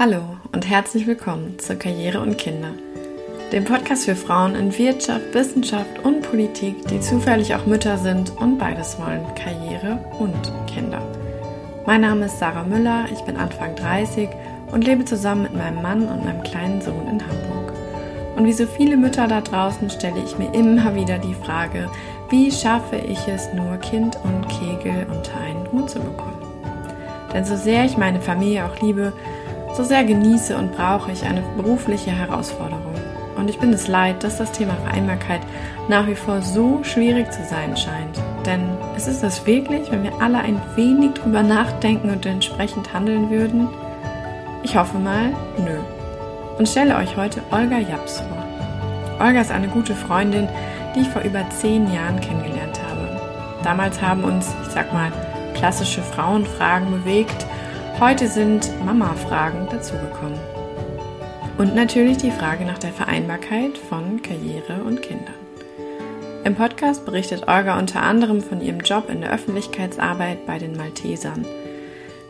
Hallo und herzlich willkommen zu Karriere und Kinder, dem Podcast für Frauen in Wirtschaft, Wissenschaft und Politik, die zufällig auch Mütter sind und beides wollen, Karriere und Kinder. Mein Name ist Sarah Müller, ich bin Anfang 30 und lebe zusammen mit meinem Mann und meinem kleinen Sohn in Hamburg. Und wie so viele Mütter da draußen stelle ich mir immer wieder die Frage, wie schaffe ich es nur, Kind und Kegel unter einen Hut zu bekommen? Denn so sehr ich meine Familie auch liebe, so sehr genieße und brauche ich eine berufliche Herausforderung. Und ich bin es leid, dass das Thema Vereinbarkeit nach wie vor so schwierig zu sein scheint. Denn es ist es wirklich, wenn wir alle ein wenig drüber nachdenken und entsprechend handeln würden? Ich hoffe mal, nö. Und stelle euch heute Olga Japs vor. Olga ist eine gute Freundin, die ich vor über zehn Jahren kennengelernt habe. Damals haben uns, ich sag mal, klassische Frauenfragen bewegt Heute sind Mama-Fragen dazugekommen. Und natürlich die Frage nach der Vereinbarkeit von Karriere und Kindern. Im Podcast berichtet Olga unter anderem von ihrem Job in der Öffentlichkeitsarbeit bei den Maltesern,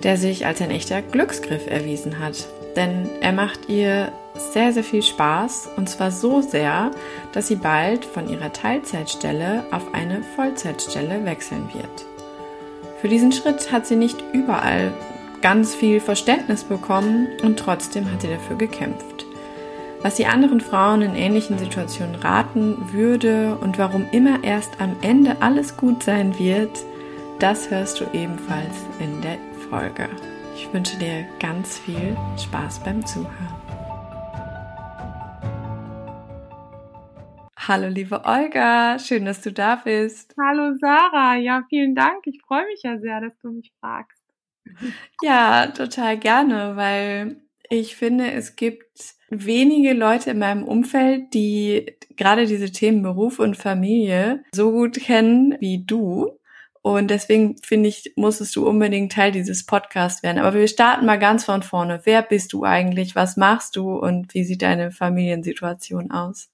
der sich als ein echter Glücksgriff erwiesen hat. Denn er macht ihr sehr, sehr viel Spaß und zwar so sehr, dass sie bald von ihrer Teilzeitstelle auf eine Vollzeitstelle wechseln wird. Für diesen Schritt hat sie nicht überall ganz viel Verständnis bekommen und trotzdem hat sie dafür gekämpft. Was sie anderen Frauen in ähnlichen Situationen raten würde und warum immer erst am Ende alles gut sein wird, das hörst du ebenfalls in der Folge. Ich wünsche dir ganz viel Spaß beim Zuhören. Hallo liebe Olga, schön, dass du da bist. Hallo Sarah, ja vielen Dank. Ich freue mich ja sehr, dass du mich fragst. Ja, total gerne, weil ich finde, es gibt wenige Leute in meinem Umfeld, die gerade diese Themen Beruf und Familie so gut kennen wie du. Und deswegen finde ich, musstest du unbedingt Teil dieses Podcasts werden. Aber wir starten mal ganz von vorne. Wer bist du eigentlich? Was machst du? Und wie sieht deine Familiensituation aus?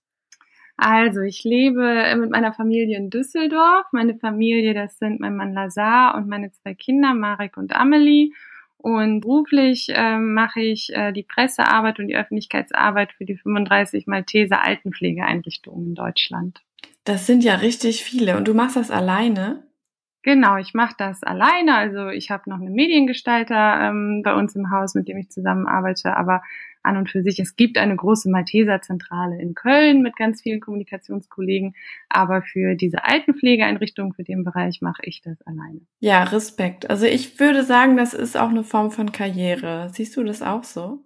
Also, ich lebe mit meiner Familie in Düsseldorf. Meine Familie, das sind mein Mann Lazar und meine zwei Kinder, Marek und Amelie. Und beruflich äh, mache ich äh, die Pressearbeit und die Öffentlichkeitsarbeit für die 35 Malteser Altenpflegeeinrichtungen in Deutschland. Das sind ja richtig viele. Und du machst das alleine? Genau, ich mache das alleine. Also ich habe noch einen Mediengestalter ähm, bei uns im Haus, mit dem ich zusammenarbeite, aber an und für sich, es gibt eine große Malteserzentrale in Köln mit ganz vielen Kommunikationskollegen, aber für diese Altenpflegeeinrichtung, für den Bereich mache ich das alleine. Ja, Respekt. Also ich würde sagen, das ist auch eine Form von Karriere. Siehst du das auch so?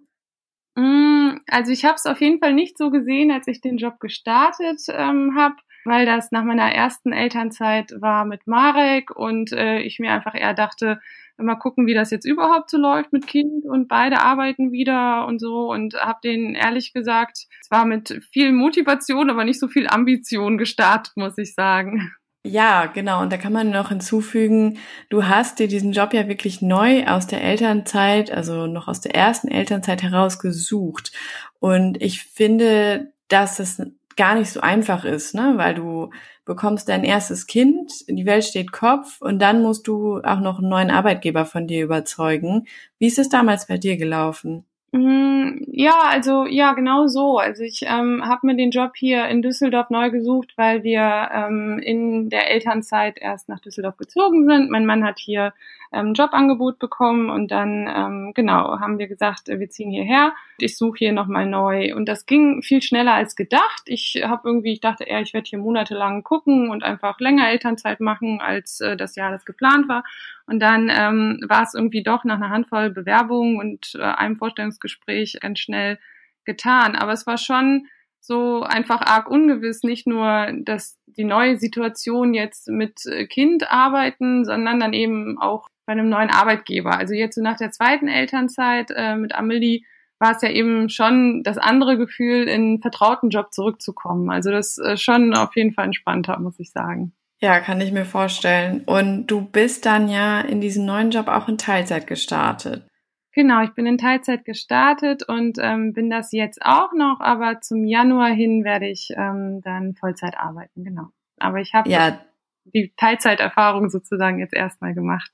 Mm, also ich habe es auf jeden Fall nicht so gesehen, als ich den Job gestartet ähm, habe weil das nach meiner ersten Elternzeit war mit Marek und äh, ich mir einfach eher dachte, mal gucken, wie das jetzt überhaupt so läuft mit Kind und beide arbeiten wieder und so und habe denen ehrlich gesagt, zwar mit viel Motivation, aber nicht so viel Ambition gestartet, muss ich sagen. Ja, genau. Und da kann man noch hinzufügen, du hast dir diesen Job ja wirklich neu aus der Elternzeit, also noch aus der ersten Elternzeit herausgesucht. Und ich finde, dass es gar nicht so einfach ist, ne? weil du bekommst dein erstes Kind, die Welt steht Kopf und dann musst du auch noch einen neuen Arbeitgeber von dir überzeugen. Wie ist es damals bei dir gelaufen? Mm, ja, also ja, genau so. Also ich ähm, habe mir den Job hier in Düsseldorf neu gesucht, weil wir ähm, in der Elternzeit erst nach Düsseldorf gezogen sind. Mein Mann hat hier ähm, Jobangebot bekommen und dann ähm, genau haben wir gesagt, wir ziehen hierher. Ich suche hier nochmal neu und das ging viel schneller als gedacht. Ich habe irgendwie, ich dachte eher, ich werde hier monatelang gucken und einfach länger Elternzeit machen, als äh, das Jahr das geplant war. Und dann ähm, war es irgendwie doch nach einer Handvoll Bewerbungen und äh, einem Vorstellungsgespräch ganz schnell getan. Aber es war schon so einfach arg ungewiss, nicht nur, dass die neue Situation jetzt mit Kind arbeiten, sondern dann eben auch bei einem neuen Arbeitgeber. Also jetzt so nach der zweiten Elternzeit äh, mit Amelie war es ja eben schon das andere Gefühl, in einen vertrauten Job zurückzukommen. Also das ist äh, schon auf jeden Fall entspannter, muss ich sagen. Ja, kann ich mir vorstellen. Und du bist dann ja in diesem neuen Job auch in Teilzeit gestartet. Genau, ich bin in Teilzeit gestartet und ähm, bin das jetzt auch noch, aber zum Januar hin werde ich ähm, dann Vollzeit arbeiten, genau. Aber ich habe ja. die Teilzeiterfahrung sozusagen jetzt erstmal gemacht.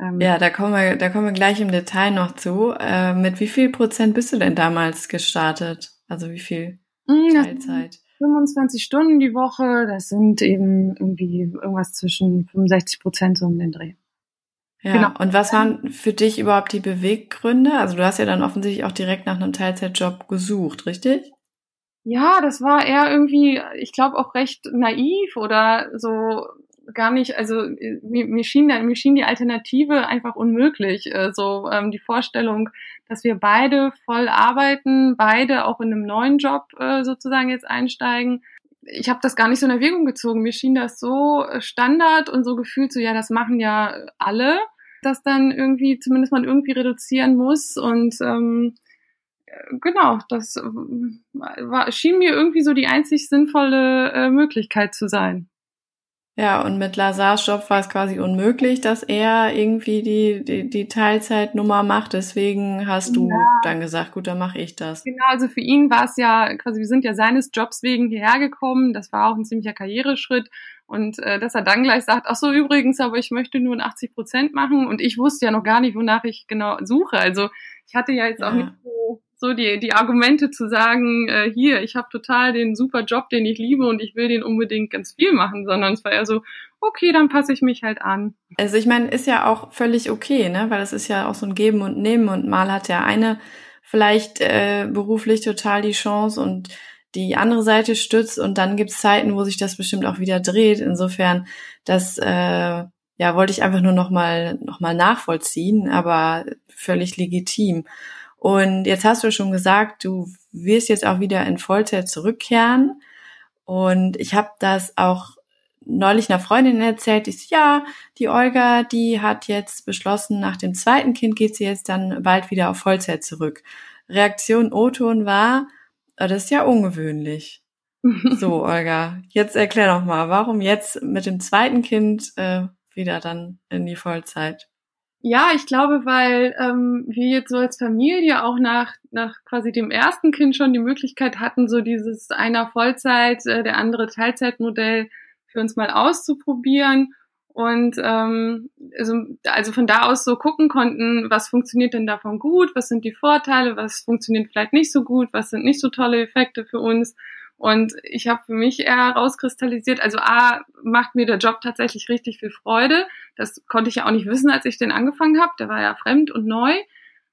Ähm, ja, da kommen wir, da kommen wir gleich im Detail noch zu. Äh, mit wie viel Prozent bist du denn damals gestartet? Also wie viel hm, Teilzeit? 25 Stunden die Woche, das sind eben irgendwie irgendwas zwischen 65 Prozent so um den Dreh. Ja, genau. und was waren für dich überhaupt die Beweggründe? Also du hast ja dann offensichtlich auch direkt nach einem Teilzeitjob gesucht, richtig? Ja, das war eher irgendwie, ich glaube auch recht naiv oder so gar nicht, also mir, mir, schien, mir schien die Alternative einfach unmöglich. Äh, so ähm, die Vorstellung, dass wir beide voll arbeiten, beide auch in einem neuen Job äh, sozusagen jetzt einsteigen. Ich habe das gar nicht so in Erwägung gezogen. Mir schien das so äh, Standard und so gefühlt so, ja, das machen ja alle, dass dann irgendwie zumindest man irgendwie reduzieren muss und ähm, genau, das äh, war, schien mir irgendwie so die einzig sinnvolle äh, Möglichkeit zu sein. Ja, und mit Lazars Job war es quasi unmöglich, dass er irgendwie die, die, die Teilzeitnummer macht. Deswegen hast du ja. dann gesagt, gut, dann mache ich das. Genau, also für ihn war es ja quasi, wir sind ja seines Jobs wegen hierher gekommen. Das war auch ein ziemlicher Karriereschritt. Und äh, dass er dann gleich sagt, ach so, übrigens, aber ich möchte nur 80 Prozent machen. Und ich wusste ja noch gar nicht, wonach ich genau suche. Also ich hatte ja jetzt auch nicht so so die, die Argumente zu sagen, äh, hier, ich habe total den super Job, den ich liebe und ich will den unbedingt ganz viel machen, sondern es war eher so, okay, dann passe ich mich halt an. Also ich meine, ist ja auch völlig okay, ne? Weil es ist ja auch so ein Geben und Nehmen und mal hat der eine vielleicht äh, beruflich total die Chance und die andere Seite stützt und dann gibt's Zeiten, wo sich das bestimmt auch wieder dreht. Insofern, das äh, ja wollte ich einfach nur noch mal noch mal nachvollziehen, aber völlig legitim. Und jetzt hast du schon gesagt, du wirst jetzt auch wieder in Vollzeit zurückkehren. Und ich habe das auch neulich einer Freundin erzählt, die ist, ja, die Olga, die hat jetzt beschlossen, nach dem zweiten Kind geht sie jetzt dann bald wieder auf Vollzeit zurück. Reaktion O-Ton war, oh, das ist ja ungewöhnlich. so, Olga, jetzt erklär doch mal, warum jetzt mit dem zweiten Kind äh, wieder dann in die Vollzeit? Ja, ich glaube, weil ähm, wir jetzt so als Familie auch nach, nach quasi dem ersten Kind schon die Möglichkeit hatten, so dieses einer Vollzeit, äh, der andere Teilzeitmodell für uns mal auszuprobieren und ähm, also, also von da aus so gucken konnten, was funktioniert denn davon gut, was sind die Vorteile, was funktioniert vielleicht nicht so gut, was sind nicht so tolle Effekte für uns und ich habe für mich eher rauskristallisiert, also A, macht mir der Job tatsächlich richtig viel Freude. Das konnte ich ja auch nicht wissen, als ich den angefangen habe. Der war ja fremd und neu.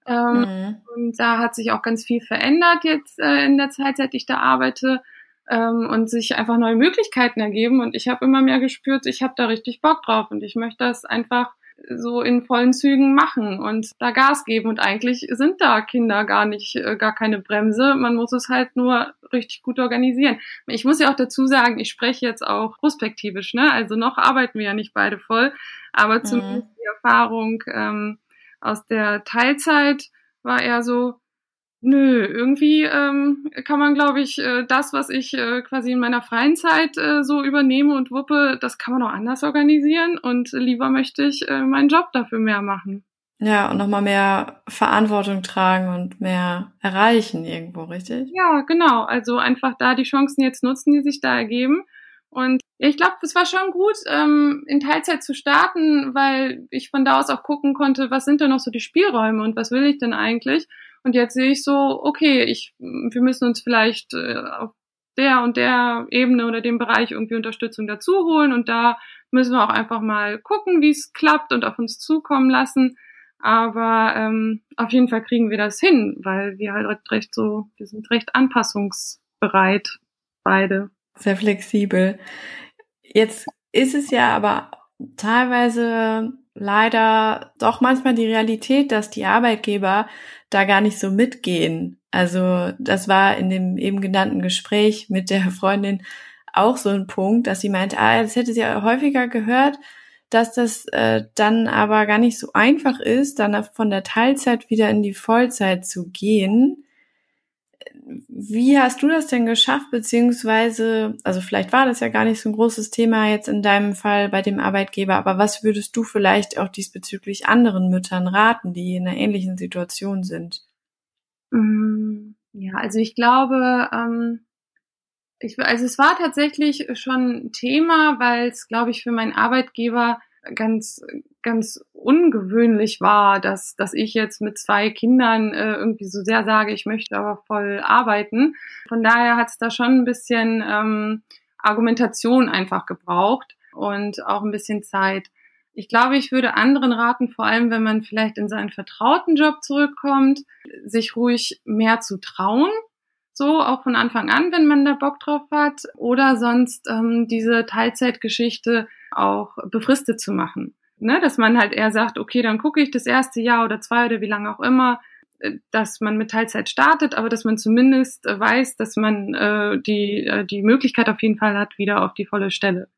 Ähm, mhm. Und da hat sich auch ganz viel verändert jetzt äh, in der Zeit, seit ich da arbeite. Ähm, und sich einfach neue Möglichkeiten ergeben. Und ich habe immer mehr gespürt, ich habe da richtig Bock drauf und ich möchte das einfach so in vollen Zügen machen und da Gas geben. Und eigentlich sind da Kinder gar nicht, äh, gar keine Bremse. Man muss es halt nur richtig gut organisieren. Ich muss ja auch dazu sagen, ich spreche jetzt auch prospektivisch, ne? Also noch arbeiten wir ja nicht beide voll, aber mhm. zumindest die Erfahrung ähm, aus der Teilzeit war eher so, Nö, irgendwie ähm, kann man, glaube ich, äh, das, was ich äh, quasi in meiner freien Zeit äh, so übernehme und wuppe, das kann man auch anders organisieren und lieber möchte ich äh, meinen Job dafür mehr machen. Ja, und nochmal mehr Verantwortung tragen und mehr erreichen irgendwo, richtig? Ja, genau. Also einfach da die Chancen jetzt nutzen, die sich da ergeben. Und ich glaube, es war schon gut, ähm, in Teilzeit zu starten, weil ich von da aus auch gucken konnte, was sind denn noch so die Spielräume und was will ich denn eigentlich? Und jetzt sehe ich so, okay, ich, wir müssen uns vielleicht äh, auf der und der Ebene oder dem Bereich irgendwie Unterstützung dazu holen und da müssen wir auch einfach mal gucken, wie es klappt und auf uns zukommen lassen. Aber ähm, auf jeden Fall kriegen wir das hin, weil wir halt recht so, wir sind recht anpassungsbereit, beide. Sehr flexibel. Jetzt ist es ja aber teilweise leider doch manchmal die Realität, dass die Arbeitgeber da gar nicht so mitgehen. Also das war in dem eben genannten Gespräch mit der Freundin auch so ein Punkt, dass sie meinte, ah, das hätte sie ja häufiger gehört, dass das äh, dann aber gar nicht so einfach ist, dann von der Teilzeit wieder in die Vollzeit zu gehen. Wie hast du das denn geschafft, beziehungsweise, also vielleicht war das ja gar nicht so ein großes Thema jetzt in deinem Fall bei dem Arbeitgeber, aber was würdest du vielleicht auch diesbezüglich anderen Müttern raten, die in einer ähnlichen Situation sind? Mm, ja, also ich glaube, ähm, ich, also es war tatsächlich schon Thema, weil es, glaube ich, für meinen Arbeitgeber ganz ganz ungewöhnlich war, dass, dass ich jetzt mit zwei Kindern äh, irgendwie so sehr sage, ich möchte aber voll arbeiten. Von daher hat es da schon ein bisschen ähm, Argumentation einfach gebraucht und auch ein bisschen Zeit. Ich glaube, ich würde anderen raten, vor allem wenn man vielleicht in seinen vertrauten Job zurückkommt, sich ruhig mehr zu trauen. So auch von Anfang an, wenn man da Bock drauf hat. Oder sonst ähm, diese Teilzeitgeschichte auch befristet zu machen. Ne? Dass man halt eher sagt, okay, dann gucke ich das erste Jahr oder zwei oder wie lange auch immer, äh, dass man mit Teilzeit startet, aber dass man zumindest äh, weiß, dass man äh, die, äh, die Möglichkeit auf jeden Fall hat, wieder auf die volle Stelle.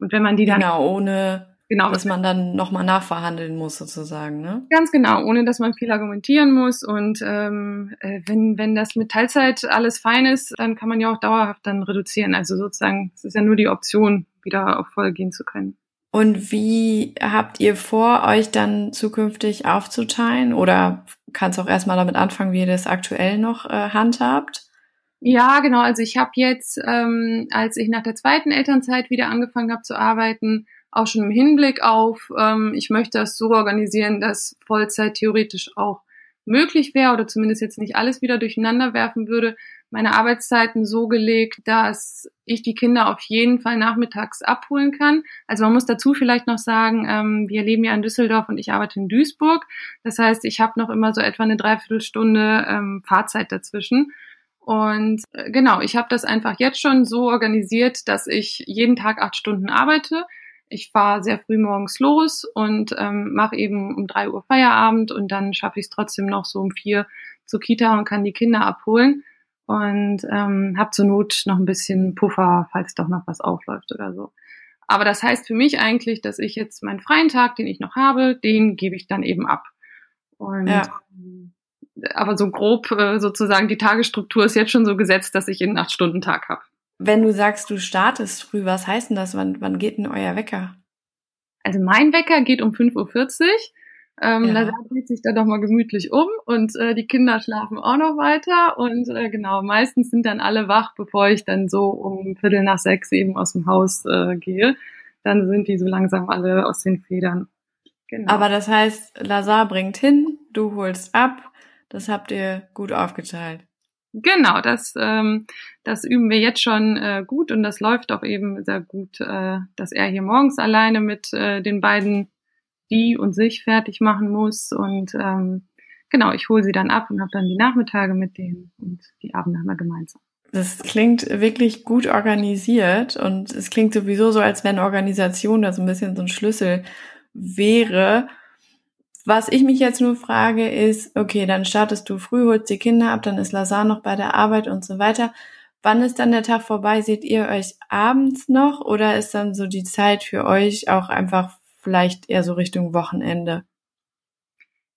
Und wenn man die dann. Genau, ohne Genau. Dass man dann nochmal nachverhandeln muss, sozusagen, ne? Ganz genau, ohne dass man viel argumentieren muss. Und ähm, äh, wenn, wenn das mit Teilzeit alles fein ist, dann kann man ja auch dauerhaft dann reduzieren. Also sozusagen, es ist ja nur die Option, wieder auf voll gehen zu können. Und wie habt ihr vor, euch dann zukünftig aufzuteilen? Oder kannst du auch erstmal damit anfangen, wie ihr das aktuell noch äh, handhabt? Ja, genau. Also ich habe jetzt, ähm, als ich nach der zweiten Elternzeit wieder angefangen habe zu arbeiten, auch schon im Hinblick auf, ähm, ich möchte das so organisieren, dass Vollzeit theoretisch auch möglich wäre oder zumindest jetzt nicht alles wieder durcheinander werfen würde, meine Arbeitszeiten so gelegt, dass ich die Kinder auf jeden Fall nachmittags abholen kann. Also man muss dazu vielleicht noch sagen, ähm, wir leben ja in Düsseldorf und ich arbeite in Duisburg. Das heißt, ich habe noch immer so etwa eine Dreiviertelstunde ähm, Fahrzeit dazwischen. Und äh, genau, ich habe das einfach jetzt schon so organisiert, dass ich jeden Tag acht Stunden arbeite ich fahre sehr früh morgens los und ähm, mache eben um drei Uhr Feierabend und dann schaffe ich es trotzdem noch so um vier zur Kita und kann die Kinder abholen und ähm, habe zur Not noch ein bisschen Puffer, falls doch noch was aufläuft oder so. Aber das heißt für mich eigentlich, dass ich jetzt meinen freien Tag, den ich noch habe, den gebe ich dann eben ab. Und ja. aber so grob äh, sozusagen die Tagesstruktur ist jetzt schon so gesetzt, dass ich einen acht Stunden Tag habe. Wenn du sagst, du startest früh, was heißt denn das? Wann, wann geht denn euer Wecker? Also mein Wecker geht um 5.40 Uhr. Ähm, ja. Da dreht sich dann doch mal gemütlich um und äh, die Kinder schlafen auch noch weiter und äh, genau, meistens sind dann alle wach, bevor ich dann so um Viertel nach sechs eben aus dem Haus äh, gehe. Dann sind die so langsam alle aus den Federn. Genau. Aber das heißt, Lazar bringt hin, du holst ab, das habt ihr gut aufgeteilt. Genau, das, ähm, das üben wir jetzt schon äh, gut und das läuft auch eben sehr gut, äh, dass er hier morgens alleine mit äh, den beiden die und sich fertig machen muss und ähm, genau, ich hole sie dann ab und habe dann die Nachmittage mit denen und die Abende haben wir gemeinsam. Das klingt wirklich gut organisiert und es klingt sowieso so, als wenn Organisation da so ein bisschen so ein Schlüssel wäre. Was ich mich jetzt nur frage ist, okay, dann startest du früh, holst die Kinder ab, dann ist Lazar noch bei der Arbeit und so weiter. Wann ist dann der Tag vorbei? Seht ihr euch abends noch oder ist dann so die Zeit für euch auch einfach vielleicht eher so Richtung Wochenende?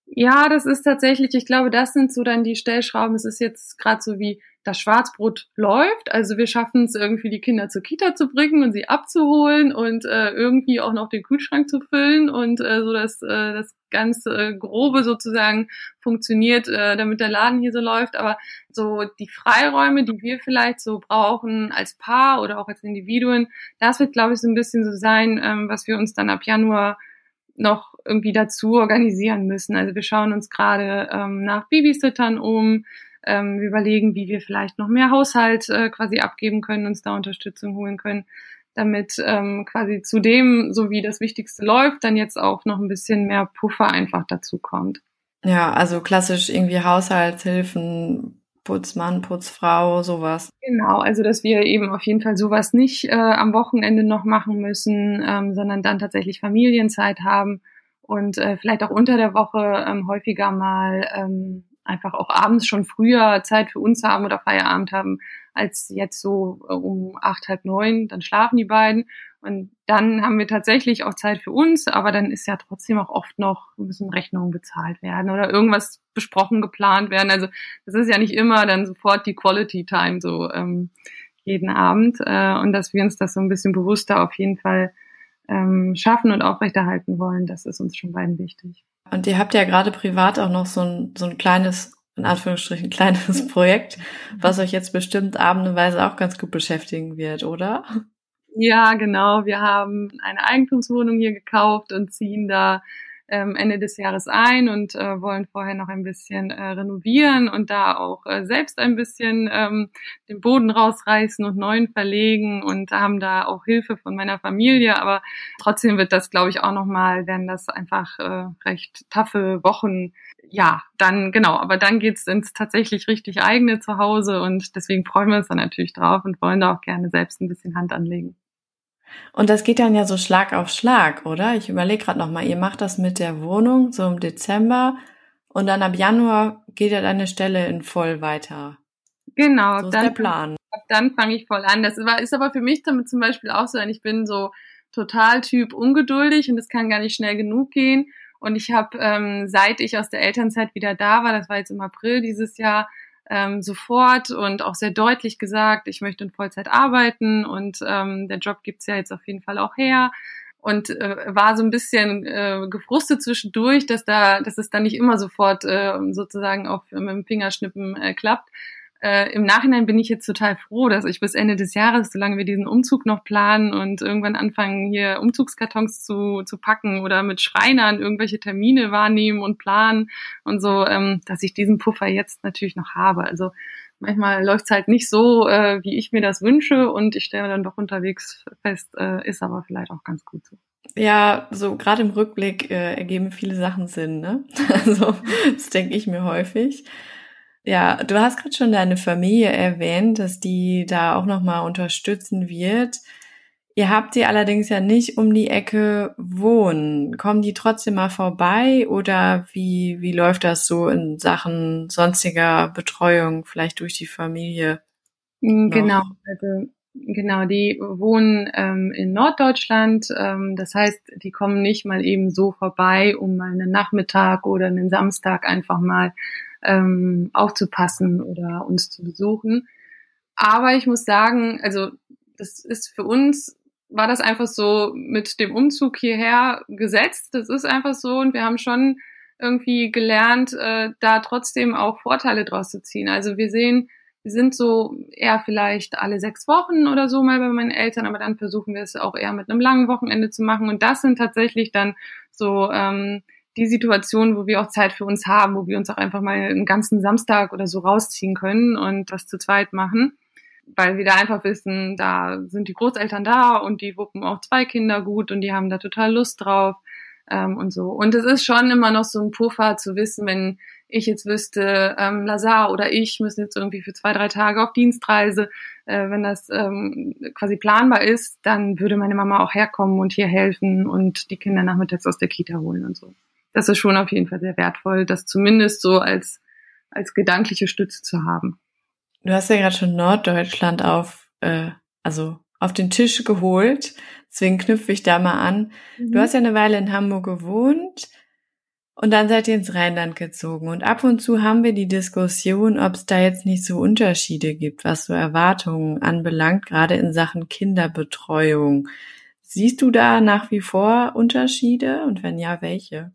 Ja, das ist tatsächlich, ich glaube, das sind so dann die Stellschrauben. Es ist jetzt gerade so wie das Schwarzbrot läuft. Also wir schaffen es irgendwie, die Kinder zur Kita zu bringen und sie abzuholen und äh, irgendwie auch noch den Kühlschrank zu füllen und äh, so dass äh, das ganz äh, grobe sozusagen funktioniert, äh, damit der Laden hier so läuft. Aber so die Freiräume, die wir vielleicht so brauchen als Paar oder auch als Individuen, das wird, glaube ich, so ein bisschen so sein, ähm, was wir uns dann ab Januar noch irgendwie dazu organisieren müssen. Also wir schauen uns gerade ähm, nach Babysittern um, ähm, wir überlegen, wie wir vielleicht noch mehr Haushalt äh, quasi abgeben können, uns da Unterstützung holen können, damit ähm, quasi zu dem, so wie das Wichtigste läuft, dann jetzt auch noch ein bisschen mehr Puffer einfach dazu kommt. Ja, also klassisch irgendwie Haushaltshilfen, Putzmann, Putzfrau, sowas. Genau, also dass wir eben auf jeden Fall sowas nicht äh, am Wochenende noch machen müssen, ähm, sondern dann tatsächlich Familienzeit haben und äh, vielleicht auch unter der Woche ähm, häufiger mal ähm, einfach auch abends schon früher Zeit für uns haben oder Feierabend haben, als jetzt so äh, um acht, halb neun, dann schlafen die beiden. Und dann haben wir tatsächlich auch Zeit für uns, aber dann ist ja trotzdem auch oft noch, müssen Rechnungen bezahlt werden oder irgendwas besprochen, geplant werden. Also das ist ja nicht immer dann sofort die Quality Time so ähm, jeden Abend. Äh, und dass wir uns das so ein bisschen bewusster auf jeden Fall ähm, schaffen und aufrechterhalten wollen, das ist uns schon beiden wichtig. Und ihr habt ja gerade privat auch noch so ein, so ein kleines, in Anführungsstrichen, kleines Projekt, was euch jetzt bestimmt abendeweise auch ganz gut beschäftigen wird, oder? Ja, genau. Wir haben eine Eigentumswohnung hier gekauft und ziehen da ähm, Ende des Jahres ein und äh, wollen vorher noch ein bisschen äh, renovieren und da auch äh, selbst ein bisschen ähm, den Boden rausreißen und neuen verlegen und haben da auch Hilfe von meiner Familie. Aber trotzdem wird das, glaube ich, auch nochmal, werden das einfach äh, recht taffe Wochen. Ja, dann genau, aber dann geht's ins tatsächlich richtig eigene Zuhause und deswegen freuen wir uns da natürlich drauf und wollen da auch gerne selbst ein bisschen Hand anlegen. Und das geht dann ja so Schlag auf Schlag, oder? Ich überlege gerade nochmal, ihr macht das mit der Wohnung so im Dezember und dann ab Januar geht ja deine Stelle in voll weiter. Genau, so ist dann, der Plan. Dann fange ich voll an. Das ist aber für mich damit zum Beispiel auch so, ich bin so total Typ ungeduldig und es kann gar nicht schnell genug gehen. Und ich habe, ähm, seit ich aus der Elternzeit wieder da war, das war jetzt im April dieses Jahr, ähm, sofort und auch sehr deutlich gesagt, ich möchte in Vollzeit arbeiten und ähm, der Job gibt's ja jetzt auf jeden Fall auch her. Und äh, war so ein bisschen äh, gefrustet zwischendurch, dass da, dass es dann nicht immer sofort äh, sozusagen auch mit dem Fingerschnippen äh, klappt äh, im Nachhinein bin ich jetzt total froh, dass ich bis Ende des Jahres, solange wir diesen Umzug noch planen und irgendwann anfangen, hier Umzugskartons zu, zu packen oder mit Schreinern irgendwelche Termine wahrnehmen und planen und so, ähm, dass ich diesen Puffer jetzt natürlich noch habe. Also manchmal läuft's halt nicht so, äh, wie ich mir das wünsche und ich stelle dann doch unterwegs fest, äh, ist aber vielleicht auch ganz gut so. Ja, so gerade im Rückblick äh, ergeben viele Sachen Sinn, ne? Also das denke ich mir häufig. Ja, du hast gerade schon deine Familie erwähnt, dass die da auch nochmal unterstützen wird. Ihr habt die allerdings ja nicht um die Ecke wohnen. Kommen die trotzdem mal vorbei oder wie, wie läuft das so in Sachen sonstiger Betreuung, vielleicht durch die Familie? Mm, genau, also genau, die wohnen ähm, in Norddeutschland. Ähm, das heißt, die kommen nicht mal eben so vorbei, um mal einen Nachmittag oder einen Samstag einfach mal ähm, aufzupassen oder uns zu besuchen. Aber ich muss sagen, also das ist für uns, war das einfach so mit dem Umzug hierher gesetzt. Das ist einfach so und wir haben schon irgendwie gelernt, äh, da trotzdem auch Vorteile draus zu ziehen. Also wir sehen, wir sind so eher vielleicht alle sechs Wochen oder so mal bei meinen Eltern, aber dann versuchen wir es auch eher mit einem langen Wochenende zu machen. Und das sind tatsächlich dann so ähm, die Situation, wo wir auch Zeit für uns haben, wo wir uns auch einfach mal einen ganzen Samstag oder so rausziehen können und das zu zweit machen. Weil wir da einfach wissen, da sind die Großeltern da und die wuppen auch zwei Kinder gut und die haben da total Lust drauf ähm, und so. Und es ist schon immer noch so ein Puffer zu wissen, wenn ich jetzt wüsste, ähm, Lazar oder ich müssen jetzt irgendwie für zwei, drei Tage auf Dienstreise, äh, wenn das ähm, quasi planbar ist, dann würde meine Mama auch herkommen und hier helfen und die Kinder nachmittags aus der Kita holen und so das ist schon auf jeden Fall sehr wertvoll, das zumindest so als, als gedankliche Stütze zu haben. Du hast ja gerade schon Norddeutschland auf, äh, also auf den Tisch geholt. Deswegen knüpfe ich da mal an. Mhm. Du hast ja eine Weile in Hamburg gewohnt und dann seid ihr ins Rheinland gezogen. Und ab und zu haben wir die Diskussion, ob es da jetzt nicht so Unterschiede gibt, was so Erwartungen anbelangt, gerade in Sachen Kinderbetreuung. Siehst du da nach wie vor Unterschiede und wenn ja, welche?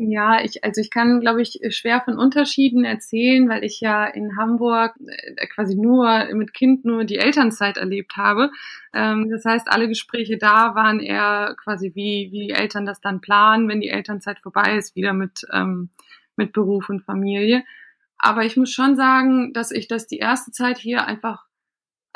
Ja, ich, also ich kann, glaube ich, schwer von Unterschieden erzählen, weil ich ja in Hamburg äh, quasi nur mit Kind nur die Elternzeit erlebt habe. Ähm, das heißt, alle Gespräche da waren eher quasi wie, wie die Eltern das dann planen, wenn die Elternzeit vorbei ist, wieder mit, ähm, mit Beruf und Familie. Aber ich muss schon sagen, dass ich das die erste Zeit hier einfach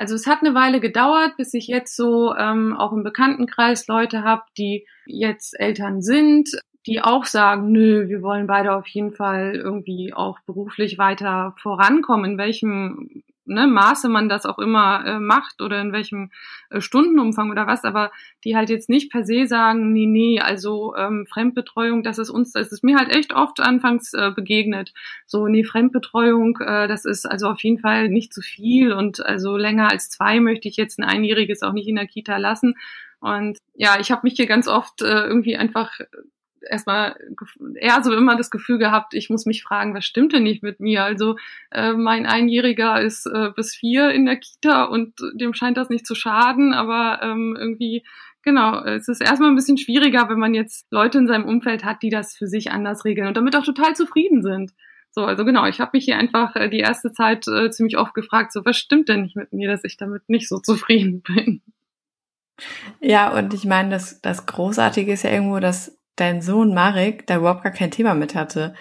also es hat eine Weile gedauert, bis ich jetzt so ähm, auch im Bekanntenkreis Leute habe, die jetzt Eltern sind, die auch sagen, nö, wir wollen beide auf jeden Fall irgendwie auch beruflich weiter vorankommen, in welchem ne, Maße man das auch immer äh, macht oder in welchem äh, Stundenumfang oder was, aber die halt jetzt nicht per se sagen, nee, nee, also ähm, Fremdbetreuung, das ist uns, das ist mir halt echt oft anfangs äh, begegnet. So, nee, Fremdbetreuung, äh, das ist also auf jeden Fall nicht zu viel und also länger als zwei möchte ich jetzt ein Einjähriges auch nicht in der Kita lassen. Und ja, ich habe mich hier ganz oft äh, irgendwie einfach erstmal eher so immer das Gefühl gehabt, ich muss mich fragen, was stimmt denn nicht mit mir? Also äh, mein Einjähriger ist äh, bis vier in der Kita und dem scheint das nicht zu schaden, aber ähm, irgendwie Genau, es ist erstmal ein bisschen schwieriger, wenn man jetzt Leute in seinem Umfeld hat, die das für sich anders regeln und damit auch total zufrieden sind. So, also genau, ich habe mich hier einfach äh, die erste Zeit äh, ziemlich oft gefragt, so was stimmt denn nicht mit mir, dass ich damit nicht so zufrieden bin. Ja, und ich meine, das, das Großartige ist ja irgendwo, dass dein Sohn Marek da überhaupt gar kein Thema mit hatte.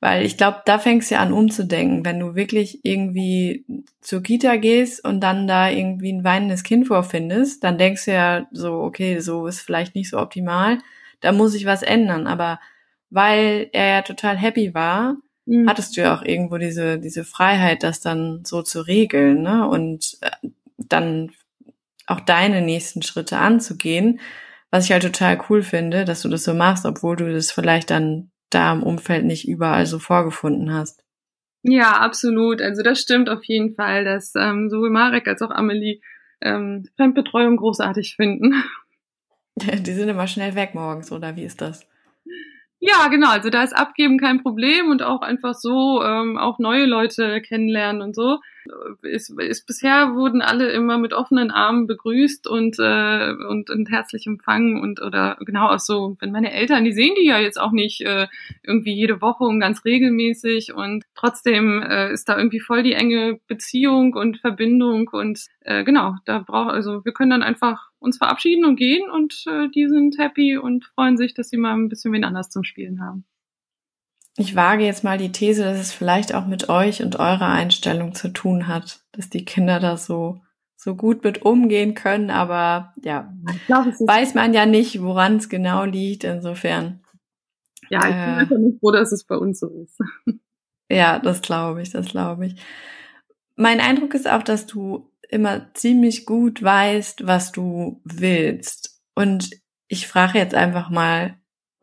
Weil ich glaube, da fängst du ja an umzudenken, wenn du wirklich irgendwie zur Kita gehst und dann da irgendwie ein weinendes Kind vorfindest, dann denkst du ja so, okay, so ist vielleicht nicht so optimal, da muss ich was ändern. Aber weil er ja total happy war, mhm. hattest du ja auch irgendwo diese, diese Freiheit, das dann so zu regeln, ne? Und äh, dann auch deine nächsten Schritte anzugehen. Was ich halt total cool finde, dass du das so machst, obwohl du das vielleicht dann da im Umfeld nicht überall so vorgefunden hast. Ja, absolut. Also das stimmt auf jeden Fall, dass ähm, sowohl Marek als auch Amelie ähm, Fremdbetreuung großartig finden. Die sind immer schnell weg morgens, oder wie ist das? Ja, genau. Also da ist Abgeben kein Problem und auch einfach so ähm, auch neue Leute kennenlernen und so ist, ist bisher wurden alle immer mit offenen Armen begrüßt und, äh, und, und herzlich empfangen und oder genau auch so, wenn meine Eltern, die sehen die ja jetzt auch nicht äh, irgendwie jede Woche und ganz regelmäßig und trotzdem äh, ist da irgendwie voll die enge Beziehung und Verbindung und äh, genau, da braucht also wir können dann einfach uns verabschieden und gehen und äh, die sind happy und freuen sich, dass sie mal ein bisschen wen anders zum Spielen haben. Ich wage jetzt mal die These, dass es vielleicht auch mit euch und eurer Einstellung zu tun hat, dass die Kinder da so so gut mit umgehen können, aber ja, glaub, weiß man ja nicht, woran es genau liegt. Insofern. Ja, ich bin äh, einfach nicht froh, dass es bei uns so ist. Ja, das glaube ich, das glaube ich. Mein Eindruck ist auch, dass du immer ziemlich gut weißt, was du willst. Und ich frage jetzt einfach mal,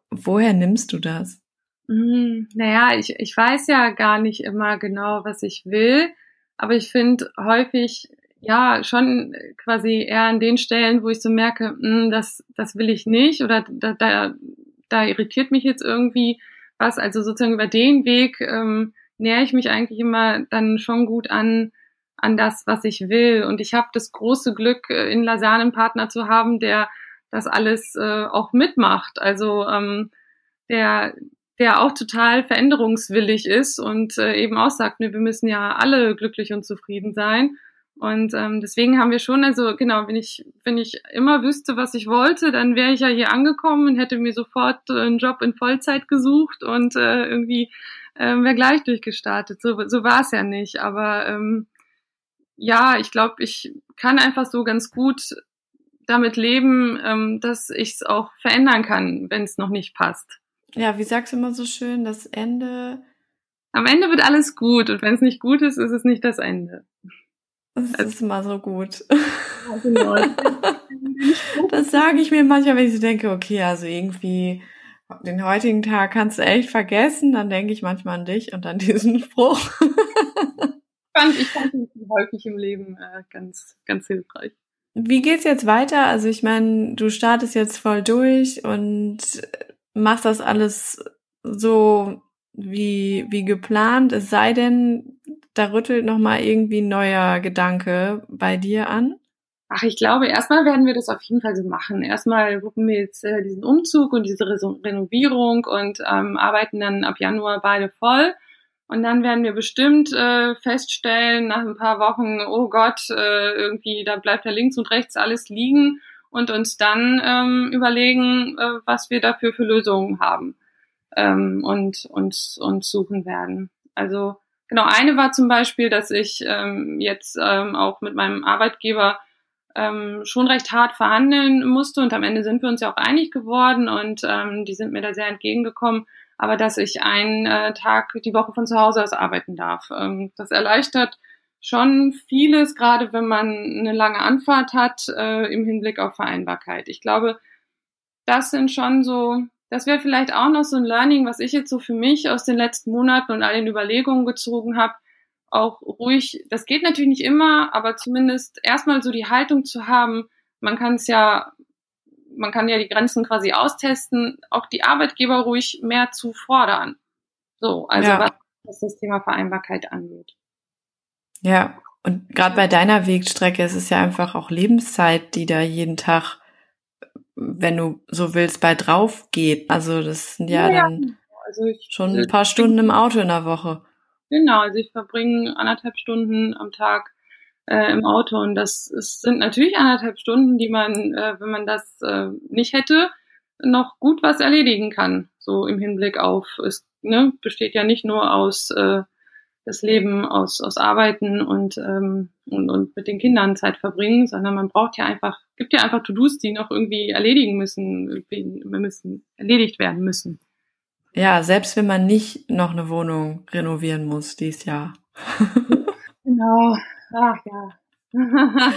woher nimmst du das? Hm, naja, ich, ich weiß ja gar nicht immer genau, was ich will, aber ich finde häufig ja schon quasi eher an den Stellen, wo ich so merke, mh, hm, das, das will ich nicht oder da, da, da irritiert mich jetzt irgendwie was. Also sozusagen über den Weg ähm, nähere ich mich eigentlich immer dann schon gut an an das, was ich will. Und ich habe das große Glück, äh, in Lausanne einen Partner zu haben, der das alles äh, auch mitmacht. Also ähm, der, der auch total veränderungswillig ist und äh, eben auch sagt, ne, wir müssen ja alle glücklich und zufrieden sein. Und ähm, deswegen haben wir schon, also genau, wenn ich, wenn ich immer wüsste, was ich wollte, dann wäre ich ja hier angekommen und hätte mir sofort äh, einen Job in Vollzeit gesucht und äh, irgendwie äh, wäre gleich durchgestartet. So, so war es ja nicht. Aber ähm, ja, ich glaube, ich kann einfach so ganz gut damit leben, ähm, dass ich es auch verändern kann, wenn es noch nicht passt. Ja, wie sagst du immer so schön, das Ende. Am Ende wird alles gut und wenn es nicht gut ist, ist es nicht das Ende. Das also, ist immer so gut. Genau. das sage ich mir manchmal, wenn ich so denke, okay, also irgendwie den heutigen Tag kannst du echt vergessen, dann denke ich manchmal an dich und an diesen Spruch. fand, ich fand ihn häufig im Leben äh, ganz, ganz hilfreich. Wie geht's jetzt weiter? Also ich meine, du startest jetzt voll durch und machst das alles so wie, wie geplant, es sei denn, da rüttelt nochmal irgendwie ein neuer Gedanke bei dir an? Ach, ich glaube, erstmal werden wir das auf jeden Fall so machen. Erstmal gucken wir jetzt äh, diesen Umzug und diese Re Renovierung und ähm, arbeiten dann ab Januar beide voll. Und dann werden wir bestimmt äh, feststellen, nach ein paar Wochen, oh Gott, äh, irgendwie, da bleibt ja links und rechts alles liegen und uns dann ähm, überlegen, äh, was wir dafür für Lösungen haben ähm, und uns und suchen werden. Also genau, eine war zum Beispiel, dass ich ähm, jetzt ähm, auch mit meinem Arbeitgeber ähm, schon recht hart verhandeln musste und am Ende sind wir uns ja auch einig geworden und ähm, die sind mir da sehr entgegengekommen, aber dass ich einen äh, Tag die Woche von zu Hause aus arbeiten darf. Ähm, das erleichtert schon vieles, gerade wenn man eine lange Anfahrt hat, äh, im Hinblick auf Vereinbarkeit. Ich glaube, das sind schon so, das wäre vielleicht auch noch so ein Learning, was ich jetzt so für mich aus den letzten Monaten und all den Überlegungen gezogen habe, auch ruhig, das geht natürlich nicht immer, aber zumindest erstmal so die Haltung zu haben, man kann es ja, man kann ja die Grenzen quasi austesten, auch die Arbeitgeber ruhig mehr zu fordern. So, also ja. was, was das Thema Vereinbarkeit angeht. Ja, und gerade bei deiner Wegstrecke ist es ja einfach auch Lebenszeit, die da jeden Tag, wenn du so willst, bei drauf geht. Also das sind ja, ja dann also ich, schon ein paar Stunden im Auto in der Woche. Genau, also ich verbringe anderthalb Stunden am Tag äh, im Auto. Und das ist, sind natürlich anderthalb Stunden, die man, äh, wenn man das äh, nicht hätte, noch gut was erledigen kann. So im Hinblick auf, es ne, besteht ja nicht nur aus äh, das Leben aus, aus Arbeiten und, ähm, und, und mit den Kindern Zeit verbringen, sondern man braucht ja einfach, gibt ja einfach To-Dos, die noch irgendwie erledigen müssen, müssen, erledigt werden müssen. Ja, selbst wenn man nicht noch eine Wohnung renovieren muss dies Jahr. genau. Ach ja.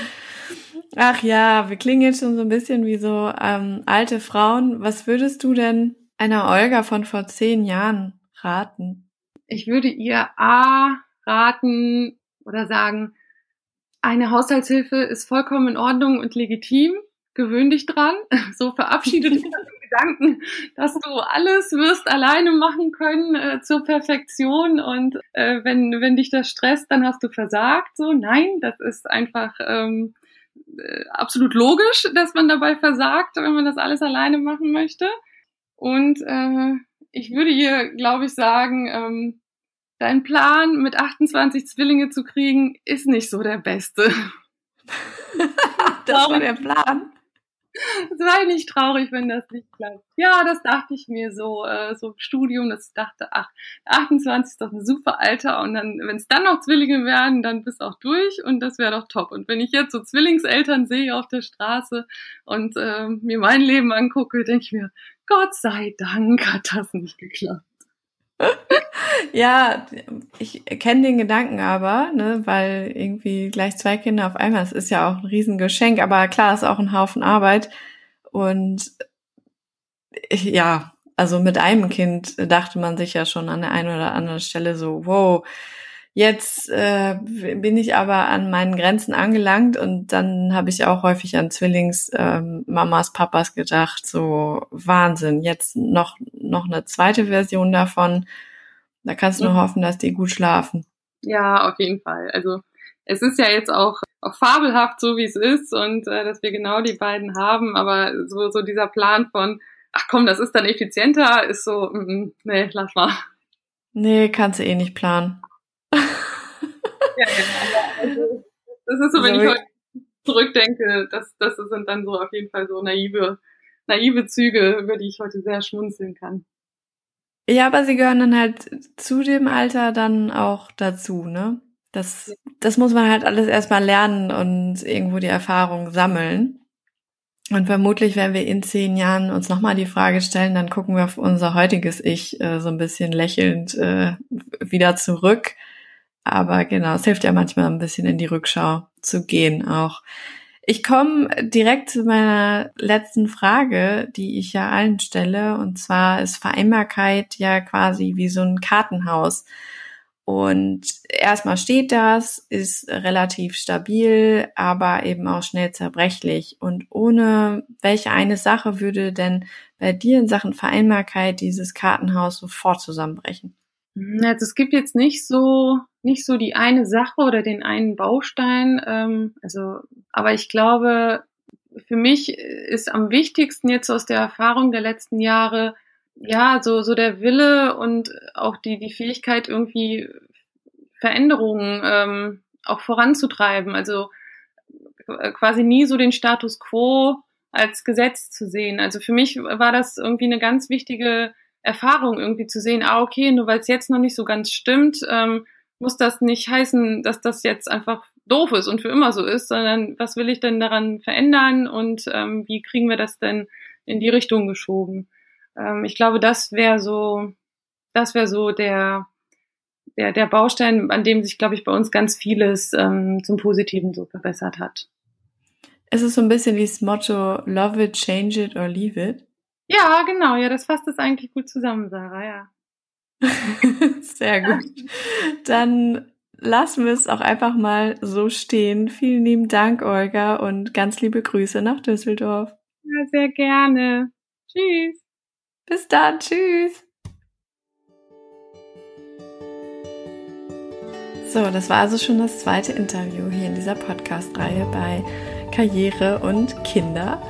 Ach ja, wir klingen jetzt schon so ein bisschen wie so ähm, alte Frauen. Was würdest du denn einer Olga von vor zehn Jahren raten? Ich würde ihr A raten oder sagen, eine Haushaltshilfe ist vollkommen in Ordnung und legitim. Gewöhn dich dran. So verabschiede dich Gedanken, dass du alles wirst alleine machen können äh, zur Perfektion und äh, wenn, wenn dich das stresst, dann hast du versagt. So, nein, das ist einfach ähm, äh, absolut logisch, dass man dabei versagt, wenn man das alles alleine machen möchte. Und äh, ich würde ihr, glaube ich, sagen, ähm, dein Plan, mit 28 Zwillinge zu kriegen, ist nicht so der beste. das war der Plan. Sei nicht traurig, wenn das nicht klappt. Ja, das dachte ich mir so, äh, so im Studium, dass ich dachte, ach, 28 ist doch ein super Alter und dann, wenn es dann noch Zwillinge werden, dann bist auch durch und das wäre doch top. Und wenn ich jetzt so Zwillingseltern sehe auf der Straße und äh, mir mein Leben angucke, denke ich mir, Gott sei Dank hat das nicht geklappt. Ja, ich kenne den Gedanken aber, ne, weil irgendwie gleich zwei Kinder auf einmal, das ist ja auch ein Riesengeschenk, aber klar, ist auch ein Haufen Arbeit. Und ja, also mit einem Kind dachte man sich ja schon an der einen oder anderen Stelle so, wow, Jetzt äh, bin ich aber an meinen Grenzen angelangt und dann habe ich auch häufig an Zwillingsmamas, ähm, Papas gedacht, so Wahnsinn, jetzt noch, noch eine zweite Version davon. Da kannst du nur hoffen, dass die gut schlafen. Ja, auf jeden Fall. Also es ist ja jetzt auch, auch fabelhaft, so wie es ist und äh, dass wir genau die beiden haben, aber so, so dieser Plan von, ach komm, das ist dann effizienter, ist so, mm, mm nee, lass mal. Nee, kannst du eh nicht planen ja, genau. Also, das ist so, wenn ich heute zurückdenke, das, das sind dann so auf jeden Fall so naive, naive Züge, über die ich heute sehr schmunzeln kann. Ja, aber sie gehören dann halt zu dem Alter dann auch dazu, ne? Das, das muss man halt alles erstmal lernen und irgendwo die Erfahrung sammeln. Und vermutlich, wenn wir in zehn Jahren uns nochmal die Frage stellen, dann gucken wir auf unser heutiges Ich äh, so ein bisschen lächelnd äh, wieder zurück aber genau, es hilft ja manchmal ein bisschen in die Rückschau zu gehen auch. Ich komme direkt zu meiner letzten Frage, die ich ja allen stelle. Und zwar ist Vereinbarkeit ja quasi wie so ein Kartenhaus. Und erstmal steht das, ist relativ stabil, aber eben auch schnell zerbrechlich. Und ohne welche eine Sache würde denn bei dir in Sachen Vereinbarkeit dieses Kartenhaus sofort zusammenbrechen? Also es gibt jetzt nicht so nicht so die eine Sache oder den einen Baustein. Ähm, also, aber ich glaube, für mich ist am wichtigsten jetzt aus der Erfahrung der letzten Jahre ja so so der Wille und auch die die Fähigkeit irgendwie Veränderungen ähm, auch voranzutreiben. Also quasi nie so den Status quo als Gesetz zu sehen. Also für mich war das irgendwie eine ganz wichtige Erfahrung irgendwie zu sehen, ah, okay, nur weil es jetzt noch nicht so ganz stimmt, ähm, muss das nicht heißen, dass das jetzt einfach doof ist und für immer so ist, sondern was will ich denn daran verändern und ähm, wie kriegen wir das denn in die Richtung geschoben? Ähm, ich glaube, das wäre so, das wäre so der, der, der Baustein, an dem sich, glaube ich, bei uns ganz vieles ähm, zum Positiven so verbessert hat. Es ist so ein bisschen wie das Motto Love it, change it or leave it. Ja, genau, ja, das fasst es eigentlich gut zusammen, Sarah, ja. Sehr gut. Dann lassen wir es auch einfach mal so stehen. Vielen lieben Dank, Olga, und ganz liebe Grüße nach Düsseldorf. Ja, sehr gerne. Tschüss. Bis dann. Tschüss. So, das war also schon das zweite Interview hier in dieser Podcast-Reihe bei Karriere und Kinder.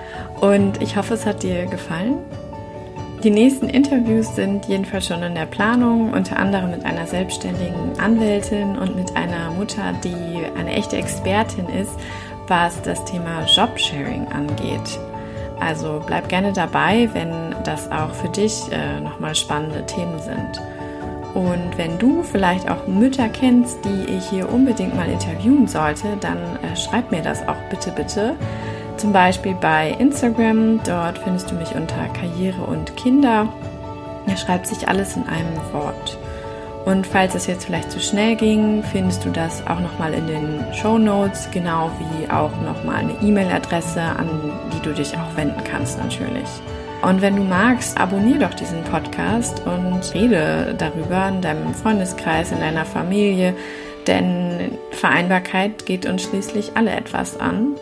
Und ich hoffe, es hat dir gefallen. Die nächsten Interviews sind jedenfalls schon in der Planung, unter anderem mit einer selbstständigen Anwältin und mit einer Mutter, die eine echte Expertin ist, was das Thema Jobsharing angeht. Also bleib gerne dabei, wenn das auch für dich äh, nochmal spannende Themen sind. Und wenn du vielleicht auch Mütter kennst, die ich hier unbedingt mal interviewen sollte, dann äh, schreib mir das auch bitte, bitte. Zum Beispiel bei Instagram, dort findest du mich unter Karriere und Kinder. Da schreibt sich alles in einem Wort. Und falls es jetzt vielleicht zu schnell ging, findest du das auch nochmal in den Show Notes, genau wie auch nochmal eine E-Mail-Adresse, an die du dich auch wenden kannst natürlich. Und wenn du magst, abonnier doch diesen Podcast und rede darüber in deinem Freundeskreis, in deiner Familie, denn Vereinbarkeit geht uns schließlich alle etwas an.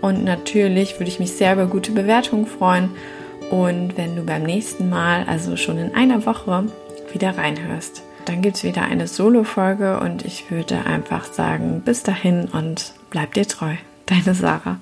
Und natürlich würde ich mich sehr über gute Bewertungen freuen. Und wenn du beim nächsten Mal, also schon in einer Woche, wieder reinhörst. Dann gibt es wieder eine Solo-Folge und ich würde einfach sagen, bis dahin und bleib dir treu. Deine Sarah.